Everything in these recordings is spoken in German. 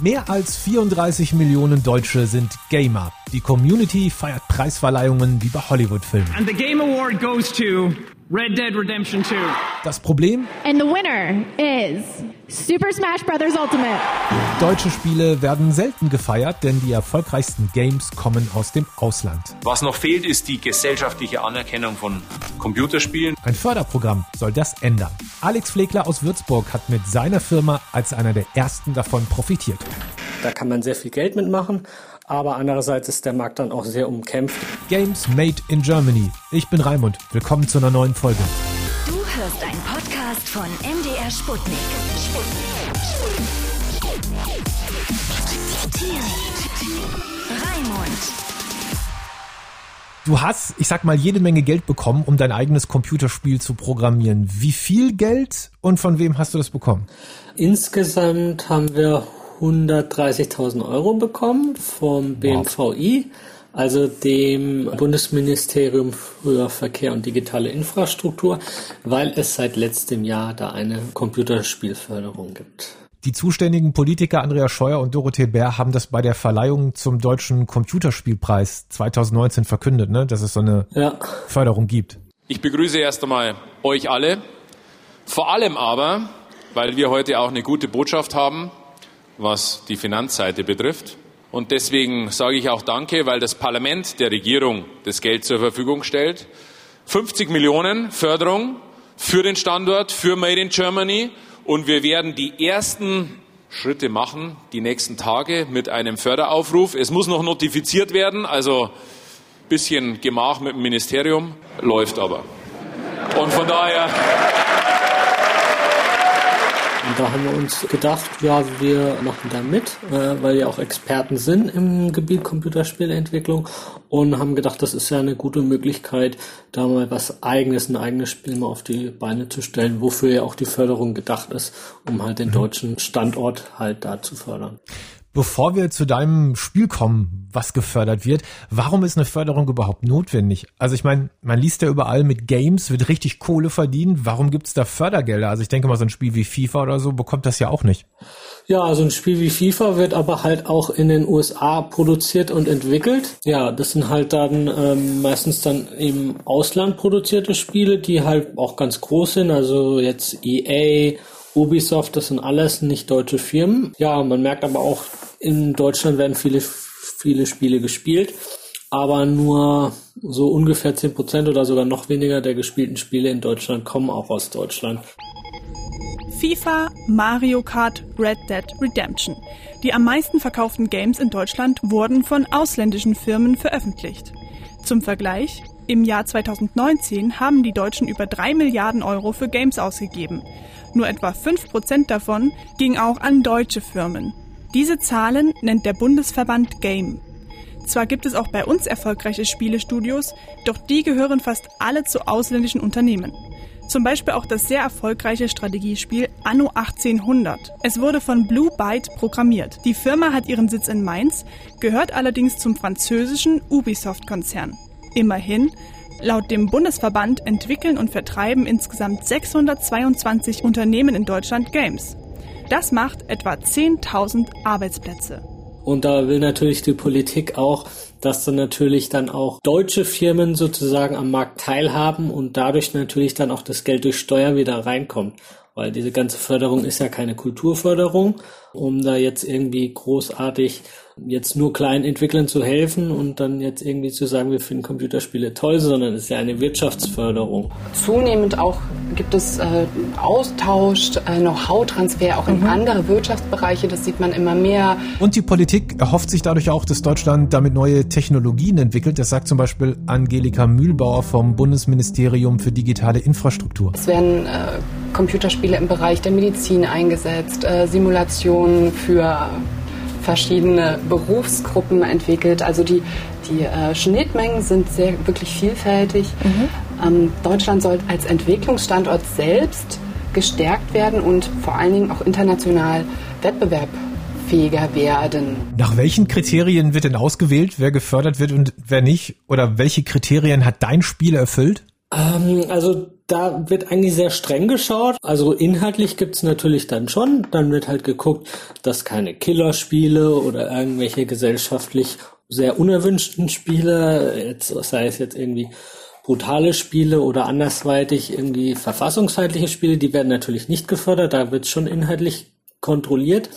Mehr als 34 Millionen Deutsche sind Gamer. Die Community feiert Preisverleihungen wie bei Hollywood-Filmen. And the Game Award goes to Red Dead Redemption 2. Das Problem? And the winner is Super Smash Bros. Ultimate. Deutsche Spiele werden selten gefeiert, denn die erfolgreichsten Games kommen aus dem Ausland. Was noch fehlt, ist die gesellschaftliche Anerkennung von Computerspielen. Ein Förderprogramm soll das ändern. Alex Flegler aus Würzburg hat mit seiner Firma als einer der ersten davon profitiert. Da kann man sehr viel Geld mitmachen, aber andererseits ist der Markt dann auch sehr umkämpft. Games Made in Germany. Ich bin Raimund. Willkommen zu einer neuen Folge. Du hörst einen Podcast von MDR Sputnik. Raimund. Du hast, ich sag mal, jede Menge Geld bekommen, um dein eigenes Computerspiel zu programmieren. Wie viel Geld und von wem hast du das bekommen? Insgesamt haben wir 130.000 Euro bekommen vom BMVI, also dem Bundesministerium für Verkehr und digitale Infrastruktur, weil es seit letztem Jahr da eine Computerspielförderung gibt. Die zuständigen Politiker Andrea Scheuer und Dorothee Bär haben das bei der Verleihung zum Deutschen Computerspielpreis 2019 verkündet, ne? dass es so eine ja. Förderung gibt. Ich begrüße erst einmal euch alle, vor allem aber, weil wir heute auch eine gute Botschaft haben, was die Finanzseite betrifft. Und deswegen sage ich auch Danke, weil das Parlament der Regierung das Geld zur Verfügung stellt. 50 Millionen Förderung für den Standort, für Made in Germany. Und wir werden die ersten Schritte machen, die nächsten Tage mit einem Förderaufruf. Es muss noch notifiziert werden, also bisschen Gemach mit dem Ministerium, läuft aber. Und von daher und da haben wir uns gedacht, ja, wir machen da mit, äh, weil wir auch Experten sind im Gebiet Computerspielentwicklung und haben gedacht, das ist ja eine gute Möglichkeit, da mal was eigenes, ein eigenes Spiel mal auf die Beine zu stellen, wofür ja auch die Förderung gedacht ist, um halt den mhm. deutschen Standort halt da zu fördern. Bevor wir zu deinem Spiel kommen, was gefördert wird, warum ist eine Förderung überhaupt notwendig? Also ich meine, man liest ja überall mit Games, wird richtig Kohle verdient. Warum gibt es da Fördergelder? Also ich denke mal, so ein Spiel wie FIFA oder so bekommt das ja auch nicht. Ja, also ein Spiel wie FIFA wird aber halt auch in den USA produziert und entwickelt. Ja, das sind halt dann ähm, meistens dann im Ausland produzierte Spiele, die halt auch ganz groß sind. Also jetzt EA, Ubisoft, das sind alles nicht deutsche Firmen. Ja, man merkt aber auch, in Deutschland werden viele, viele Spiele gespielt, aber nur so ungefähr 10% oder sogar noch weniger der gespielten Spiele in Deutschland kommen auch aus Deutschland. FIFA, Mario Kart, Red Dead Redemption. Die am meisten verkauften Games in Deutschland wurden von ausländischen Firmen veröffentlicht. Zum Vergleich, im Jahr 2019 haben die Deutschen über 3 Milliarden Euro für Games ausgegeben. Nur etwa 5% davon ging auch an deutsche Firmen. Diese Zahlen nennt der Bundesverband Game. Zwar gibt es auch bei uns erfolgreiche Spielestudios, doch die gehören fast alle zu ausländischen Unternehmen. Zum Beispiel auch das sehr erfolgreiche Strategiespiel Anno 1800. Es wurde von Blue Byte programmiert. Die Firma hat ihren Sitz in Mainz, gehört allerdings zum französischen Ubisoft-Konzern. Immerhin, laut dem Bundesverband entwickeln und vertreiben insgesamt 622 Unternehmen in Deutschland Games. Das macht etwa 10.000 Arbeitsplätze. Und da will natürlich die Politik auch, dass dann natürlich dann auch deutsche Firmen sozusagen am Markt teilhaben und dadurch natürlich dann auch das Geld durch Steuer wieder reinkommt. Weil diese ganze Förderung ist ja keine Kulturförderung, um da jetzt irgendwie großartig jetzt nur kleinen Entwicklern zu helfen und dann jetzt irgendwie zu sagen, wir finden Computerspiele toll, sondern es ist ja eine Wirtschaftsförderung. Zunehmend auch gibt es äh, Austausch, äh, Know-how-Transfer auch in mhm. andere Wirtschaftsbereiche, das sieht man immer mehr. Und die Politik erhofft sich dadurch auch, dass Deutschland damit neue Technologien entwickelt. Das sagt zum Beispiel Angelika Mühlbauer vom Bundesministerium für digitale Infrastruktur. Es werden äh, Computerspiele im Bereich der Medizin eingesetzt, äh, Simulationen für verschiedene Berufsgruppen entwickelt. Also die, die äh, Schnittmengen sind sehr wirklich vielfältig. Mhm. Ähm, Deutschland soll als Entwicklungsstandort selbst gestärkt werden und vor allen Dingen auch international wettbewerbsfähiger werden. Nach welchen Kriterien wird denn ausgewählt, wer gefördert wird und wer nicht? Oder welche Kriterien hat dein Spiel erfüllt? Ähm, also da wird eigentlich sehr streng geschaut. Also inhaltlich gibt's natürlich dann schon. Dann wird halt geguckt, dass keine Killerspiele oder irgendwelche gesellschaftlich sehr unerwünschten Spiele, jetzt, sei es jetzt irgendwie brutale Spiele oder andersweitig irgendwie verfassungsfeindliche Spiele, die werden natürlich nicht gefördert. Da wird schon inhaltlich kontrolliert.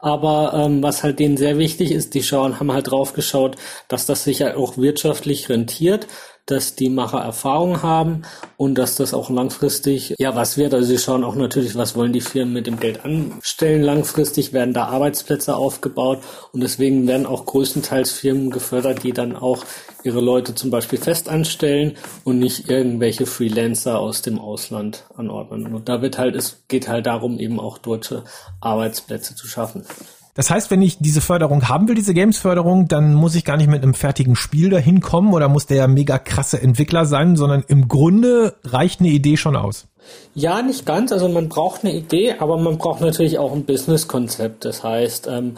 Aber ähm, was halt denen sehr wichtig ist, die schauen, haben halt drauf geschaut, dass das sich ja auch wirtschaftlich rentiert, dass die Macher Erfahrung haben und dass das auch langfristig ja was wird. Also sie schauen auch natürlich, was wollen die Firmen mit dem Geld anstellen. Langfristig werden da Arbeitsplätze aufgebaut und deswegen werden auch größtenteils Firmen gefördert, die dann auch ihre Leute zum Beispiel fest anstellen und nicht irgendwelche Freelancer aus dem Ausland anordnen. Und da wird halt, es geht halt darum, eben auch deutsche Arbeitsplätze zu schaffen. Das heißt, wenn ich diese Förderung haben will, diese Games-Förderung, dann muss ich gar nicht mit einem fertigen Spiel dahin kommen oder muss der mega krasse Entwickler sein, sondern im Grunde reicht eine Idee schon aus. Ja, nicht ganz. Also man braucht eine Idee, aber man braucht natürlich auch ein Business-Konzept. Das heißt, ähm,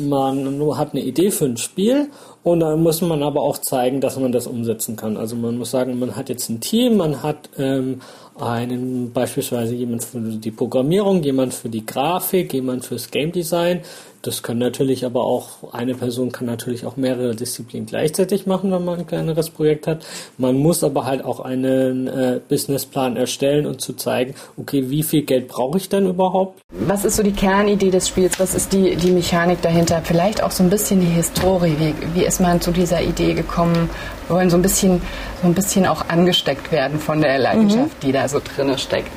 man hat eine Idee für ein Spiel und dann muss man aber auch zeigen, dass man das umsetzen kann. Also man muss sagen, man hat jetzt ein Team, man hat ähm, einen beispielsweise jemand für die Programmierung, jemand für die Grafik, jemand fürs Game Design. Das kann natürlich aber auch, eine Person kann natürlich auch mehrere Disziplinen gleichzeitig machen, wenn man ein kleineres Projekt hat. Man muss aber halt auch einen äh, Businessplan erstellen und zu zeigen, okay, wie viel Geld brauche ich denn überhaupt? Was ist so die Kernidee des Spiels? Was ist die, die Mechanik dahinter? Vielleicht auch so ein bisschen die Historie. Wie, wie ist man zu dieser Idee gekommen? Wir wollen so ein bisschen, so ein bisschen auch angesteckt werden von der Leidenschaft, mhm. die da so drinne steckt.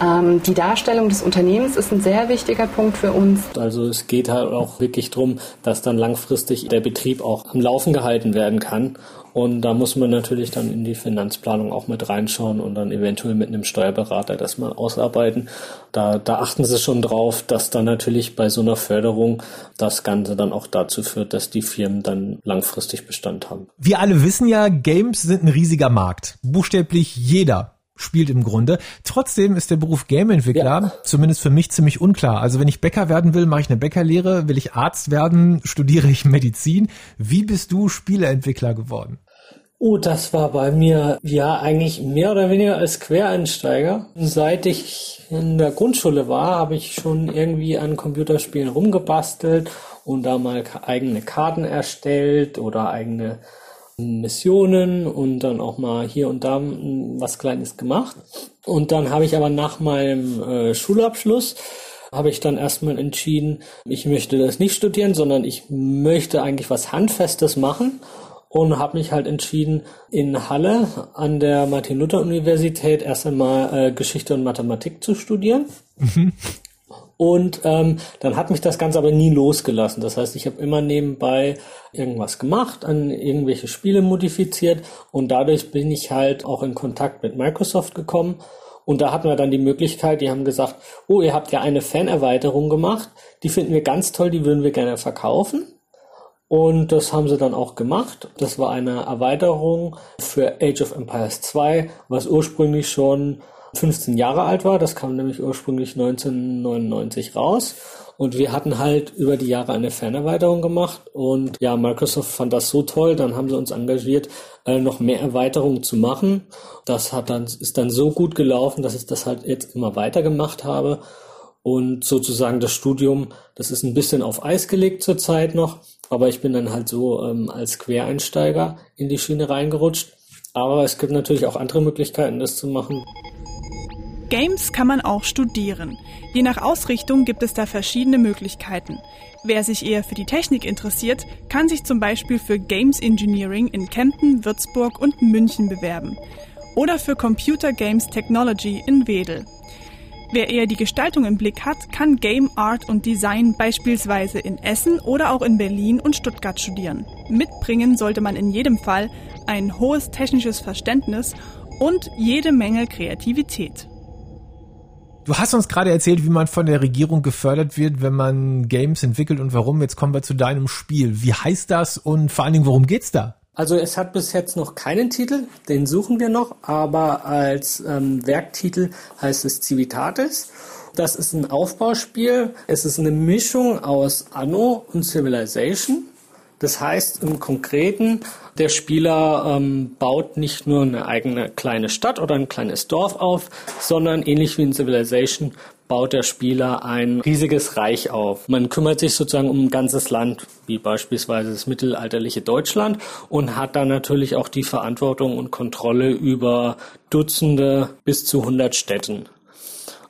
Ähm, die Darstellung des Unternehmens ist ein sehr wichtiger Punkt für uns. Also es geht halt auch wirklich darum, dass dann langfristig der Betrieb auch am Laufen gehalten werden kann. Und da muss man natürlich dann in die Finanzplanung auch mit reinschauen und dann eventuell mit einem Steuerberater das mal ausarbeiten. Da, da achten sie schon drauf, dass dann natürlich bei so einer Förderung das Ganze dann auch dazu führt, dass die Firmen dann langfristig Bestand haben. Wir alle wissen ja, Games sind ein riesiger Markt. Buchstäblich jeder spielt im Grunde. Trotzdem ist der Beruf Game-Entwickler ja. zumindest für mich ziemlich unklar. Also wenn ich Bäcker werden will, mache ich eine Bäckerlehre. Will ich Arzt werden, studiere ich Medizin. Wie bist du Spieleentwickler geworden? Oh, das war bei mir ja eigentlich mehr oder weniger als Quereinsteiger. Seit ich in der Grundschule war, habe ich schon irgendwie an Computerspielen rumgebastelt und da mal eigene Karten erstellt oder eigene Missionen und dann auch mal hier und da was Kleines gemacht. Und dann habe ich aber nach meinem äh, Schulabschluss habe ich dann erstmal entschieden, ich möchte das nicht studieren, sondern ich möchte eigentlich was Handfestes machen und habe mich halt entschieden, in Halle an der Martin-Luther-Universität erst einmal äh, Geschichte und Mathematik zu studieren. Mhm. Und ähm, dann hat mich das Ganze aber nie losgelassen. Das heißt, ich habe immer nebenbei irgendwas gemacht, an irgendwelche Spiele modifiziert und dadurch bin ich halt auch in Kontakt mit Microsoft gekommen. Und da hatten wir dann die Möglichkeit, die haben gesagt, oh, ihr habt ja eine Fan-Erweiterung gemacht, die finden wir ganz toll, die würden wir gerne verkaufen. Und das haben sie dann auch gemacht. Das war eine Erweiterung für Age of Empires 2, was ursprünglich schon 15 Jahre alt war. Das kam nämlich ursprünglich 1999 raus. Und wir hatten halt über die Jahre eine Fernerweiterung gemacht. Und ja, Microsoft fand das so toll, dann haben sie uns engagiert, äh, noch mehr Erweiterungen zu machen. Das hat dann, ist dann so gut gelaufen, dass ich das halt jetzt immer weiter gemacht habe. Und sozusagen das Studium, das ist ein bisschen auf Eis gelegt zurzeit noch. Aber ich bin dann halt so ähm, als Quereinsteiger in die Schiene reingerutscht. Aber es gibt natürlich auch andere Möglichkeiten, das zu machen. Games kann man auch studieren. Je nach Ausrichtung gibt es da verschiedene Möglichkeiten. Wer sich eher für die Technik interessiert, kann sich zum Beispiel für Games Engineering in Kempten, Würzburg und München bewerben. Oder für Computer Games Technology in Wedel. Wer eher die Gestaltung im Blick hat, kann Game Art und Design beispielsweise in Essen oder auch in Berlin und Stuttgart studieren. Mitbringen sollte man in jedem Fall ein hohes technisches Verständnis und jede Menge Kreativität. Du hast uns gerade erzählt, wie man von der Regierung gefördert wird, wenn man Games entwickelt und warum. Jetzt kommen wir zu deinem Spiel. Wie heißt das und vor allen Dingen, worum geht's da? Also es hat bis jetzt noch keinen Titel, den suchen wir noch, aber als ähm, Werktitel heißt es Civitatis. Das ist ein Aufbauspiel. Es ist eine Mischung aus Anno und Civilization. Das heißt im Konkreten, der Spieler ähm, baut nicht nur eine eigene kleine Stadt oder ein kleines Dorf auf, sondern ähnlich wie in Civilization baut der Spieler ein riesiges Reich auf. Man kümmert sich sozusagen um ein ganzes Land, wie beispielsweise das mittelalterliche Deutschland, und hat dann natürlich auch die Verantwortung und Kontrolle über Dutzende bis zu 100 Städten.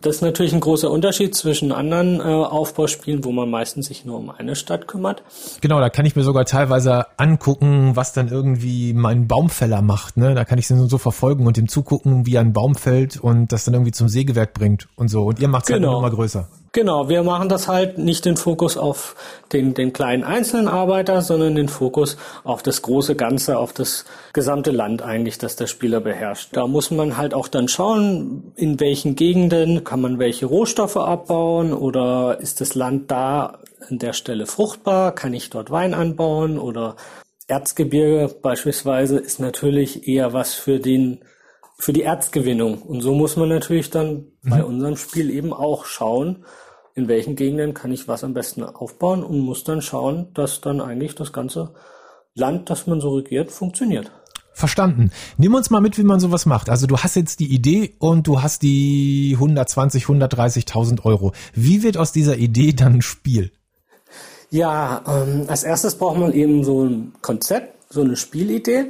Das ist natürlich ein großer Unterschied zwischen anderen äh, Aufbauspielen, wo man meistens sich nur um eine Stadt kümmert. Genau, da kann ich mir sogar teilweise angucken, was dann irgendwie mein Baumfäller macht. Ne? Da kann ich den so verfolgen und ihm zugucken, wie er einen Baum fällt und das dann irgendwie zum Sägewerk bringt und so. Und ihr macht es halt Genau. halt immer größer. Genau, wir machen das halt nicht den Fokus auf den, den kleinen einzelnen Arbeiter, sondern den Fokus auf das große Ganze, auf das gesamte Land eigentlich, das der Spieler beherrscht. Da muss man halt auch dann schauen, in welchen Gegenden kann man welche Rohstoffe abbauen oder ist das Land da an der Stelle fruchtbar, kann ich dort Wein anbauen oder Erzgebirge beispielsweise ist natürlich eher was für den für die Erzgewinnung. Und so muss man natürlich dann bei unserem Spiel eben auch schauen, in welchen Gegenden kann ich was am besten aufbauen und muss dann schauen, dass dann eigentlich das ganze Land, das man so regiert, funktioniert. Verstanden. Nimm uns mal mit, wie man sowas macht. Also du hast jetzt die Idee und du hast die 120, 130.000 Euro. Wie wird aus dieser Idee dann ein Spiel? Ja, ähm, als erstes braucht man eben so ein Konzept, so eine Spielidee,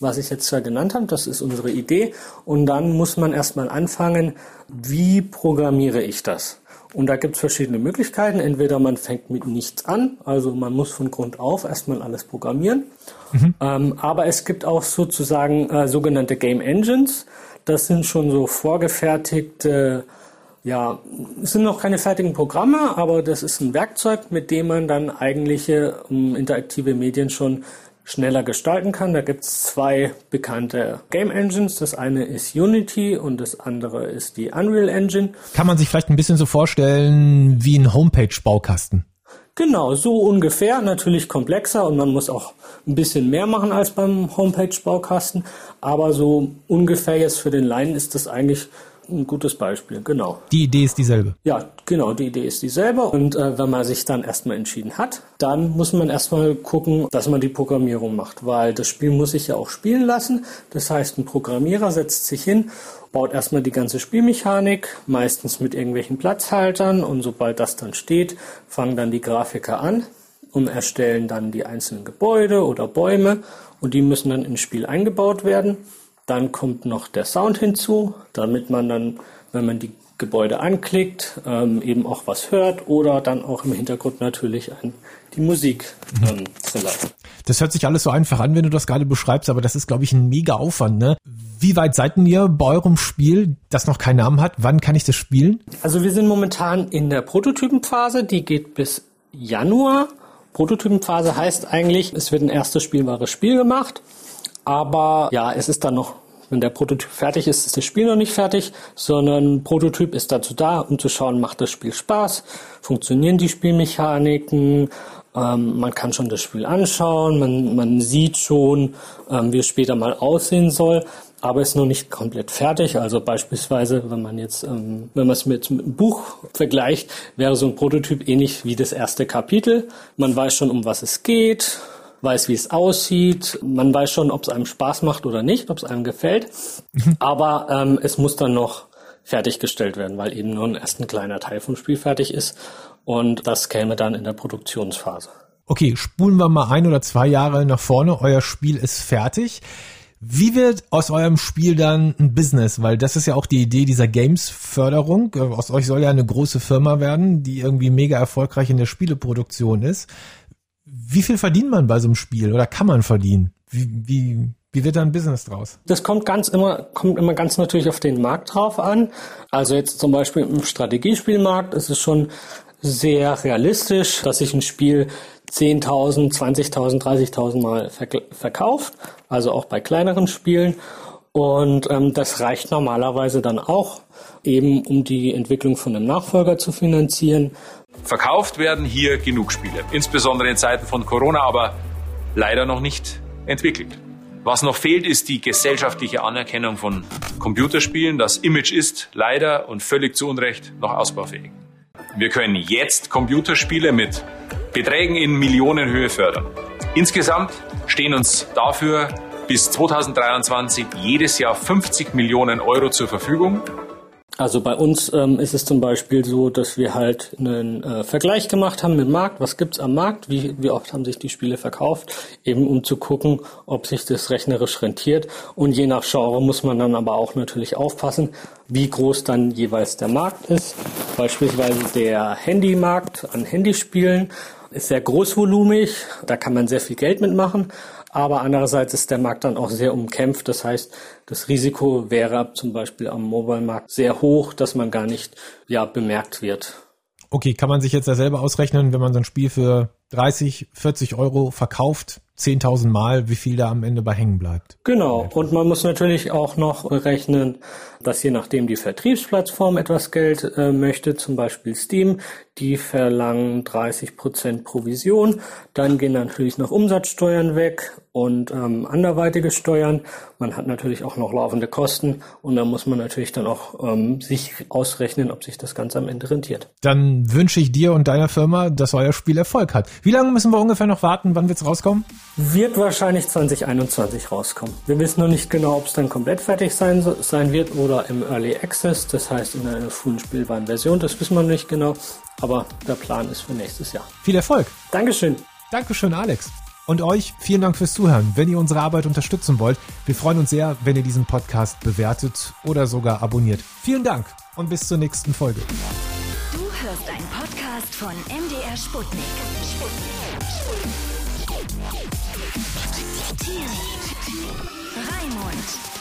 was ich jetzt zwar genannt habe, das ist unsere Idee. Und dann muss man erstmal anfangen, wie programmiere ich das? Und da gibt es verschiedene Möglichkeiten. Entweder man fängt mit nichts an, also man muss von Grund auf erstmal alles programmieren. Ähm, aber es gibt auch sozusagen äh, sogenannte Game Engines. Das sind schon so vorgefertigte, ja, es sind noch keine fertigen Programme, aber das ist ein Werkzeug, mit dem man dann eigentliche ähm, interaktive Medien schon schneller gestalten kann. Da gibt es zwei bekannte Game Engines. Das eine ist Unity und das andere ist die Unreal Engine. Kann man sich vielleicht ein bisschen so vorstellen wie ein Homepage-Baukasten? Genau, so ungefähr. Natürlich komplexer und man muss auch ein bisschen mehr machen als beim Homepage-Baukasten. Aber so ungefähr jetzt für den Laien ist das eigentlich ein gutes Beispiel. Genau. Die Idee ist dieselbe. Ja, genau, die Idee ist dieselbe. Und äh, wenn man sich dann erstmal entschieden hat, dann muss man erstmal gucken, dass man die Programmierung macht, weil das Spiel muss sich ja auch spielen lassen. Das heißt, ein Programmierer setzt sich hin, baut erstmal die ganze Spielmechanik, meistens mit irgendwelchen Platzhaltern und sobald das dann steht, fangen dann die Grafiker an und erstellen dann die einzelnen Gebäude oder Bäume und die müssen dann ins Spiel eingebaut werden. Dann kommt noch der Sound hinzu, damit man dann, wenn man die Gebäude anklickt, ähm, eben auch was hört oder dann auch im Hintergrund natürlich ein, die Musik ähm, zu lassen. Das hört sich alles so einfach an, wenn du das gerade beschreibst, aber das ist, glaube ich, ein mega Aufwand, ne? Wie weit seid ihr bei eurem Spiel, das noch keinen Namen hat? Wann kann ich das spielen? Also wir sind momentan in der Prototypenphase, die geht bis Januar. Prototypenphase heißt eigentlich, es wird ein erstes spielbares Spiel gemacht, aber ja, es ist dann noch, wenn der Prototyp fertig ist, ist das Spiel noch nicht fertig, sondern Prototyp ist dazu da, um zu schauen, macht das Spiel Spaß, funktionieren die Spielmechaniken, ähm, man kann schon das Spiel anschauen, man, man sieht schon, ähm, wie es später mal aussehen soll, aber ist noch nicht komplett fertig. Also beispielsweise, wenn man jetzt, ähm, wenn man es mit, mit einem Buch vergleicht, wäre so ein Prototyp ähnlich wie das erste Kapitel. Man weiß schon, um was es geht, weiß, wie es aussieht, man weiß schon, ob es einem Spaß macht oder nicht, ob es einem gefällt, aber ähm, es muss dann noch fertiggestellt werden, weil eben nur erst ein kleiner Teil vom Spiel fertig ist und das käme dann in der Produktionsphase. Okay, spulen wir mal ein oder zwei Jahre nach vorne. Euer Spiel ist fertig. Wie wird aus eurem Spiel dann ein Business? Weil das ist ja auch die Idee dieser Games-Förderung. Aus euch soll ja eine große Firma werden, die irgendwie mega erfolgreich in der Spieleproduktion ist. Wie viel verdient man bei so einem Spiel oder kann man verdienen? Wie, wie, wie wird da ein Business draus? Das kommt ganz immer, kommt immer ganz natürlich auf den Markt drauf an. Also jetzt zum Beispiel im Strategiespielmarkt ist es schon sehr realistisch, dass sich ein Spiel 10.000, 20.000, 30.000 Mal verk verkauft, also auch bei kleineren Spielen. Und ähm, das reicht normalerweise dann auch, eben um die Entwicklung von einem Nachfolger zu finanzieren. Verkauft werden hier genug Spiele, insbesondere in Zeiten von Corona, aber leider noch nicht entwickelt. Was noch fehlt, ist die gesellschaftliche Anerkennung von Computerspielen. Das Image ist leider und völlig zu Unrecht noch ausbaufähig. Wir können jetzt Computerspiele mit Beträgen in Millionenhöhe fördern. Insgesamt stehen uns dafür bis 2023 jedes Jahr 50 Millionen Euro zur Verfügung. Also bei uns ähm, ist es zum Beispiel so, dass wir halt einen äh, Vergleich gemacht haben mit dem Markt. Was gibt's am Markt? Wie, wie oft haben sich die Spiele verkauft? Eben um zu gucken, ob sich das rechnerisch rentiert. Und je nach Genre muss man dann aber auch natürlich aufpassen, wie groß dann jeweils der Markt ist. Beispielsweise der Handymarkt an Handyspielen ist sehr großvolumig. Da kann man sehr viel Geld mitmachen. Aber andererseits ist der Markt dann auch sehr umkämpft. Das heißt, das Risiko wäre zum Beispiel am Mobile-Markt sehr hoch, dass man gar nicht ja, bemerkt wird. Okay, kann man sich jetzt ja selber ausrechnen, wenn man so ein Spiel für 30, 40 Euro verkauft, 10.000 Mal, wie viel da am Ende bei hängen bleibt. Genau. Und man muss natürlich auch noch berechnen, dass je nachdem die Vertriebsplattform etwas Geld äh, möchte, zum Beispiel Steam, die verlangen 30 Prozent Provision. Dann gehen natürlich noch Umsatzsteuern weg und ähm, anderweitige Steuern. Man hat natürlich auch noch laufende Kosten und da muss man natürlich dann auch ähm, sich ausrechnen, ob sich das Ganze am Ende rentiert. Dann wünsche ich dir und deiner Firma, dass euer Spiel Erfolg hat. Wie lange müssen wir ungefähr noch warten? Wann wird's rauskommen? Wird wahrscheinlich 2021 rauskommen. Wir wissen noch nicht genau, ob es dann komplett fertig sein, sein wird oder im Early Access, das heißt in einer frühen spielbaren Version. Das wissen wir noch nicht genau, aber der Plan ist für nächstes Jahr. Viel Erfolg. Dankeschön. Dankeschön, Alex. Und euch vielen Dank fürs Zuhören. Wenn ihr unsere Arbeit unterstützen wollt, wir freuen uns sehr, wenn ihr diesen Podcast bewertet oder sogar abonniert. Vielen Dank und bis zur nächsten Folge. Du hörst einen Podcast Podcast von MDR Sputnik. Sputnik. Sputnik. Raimund.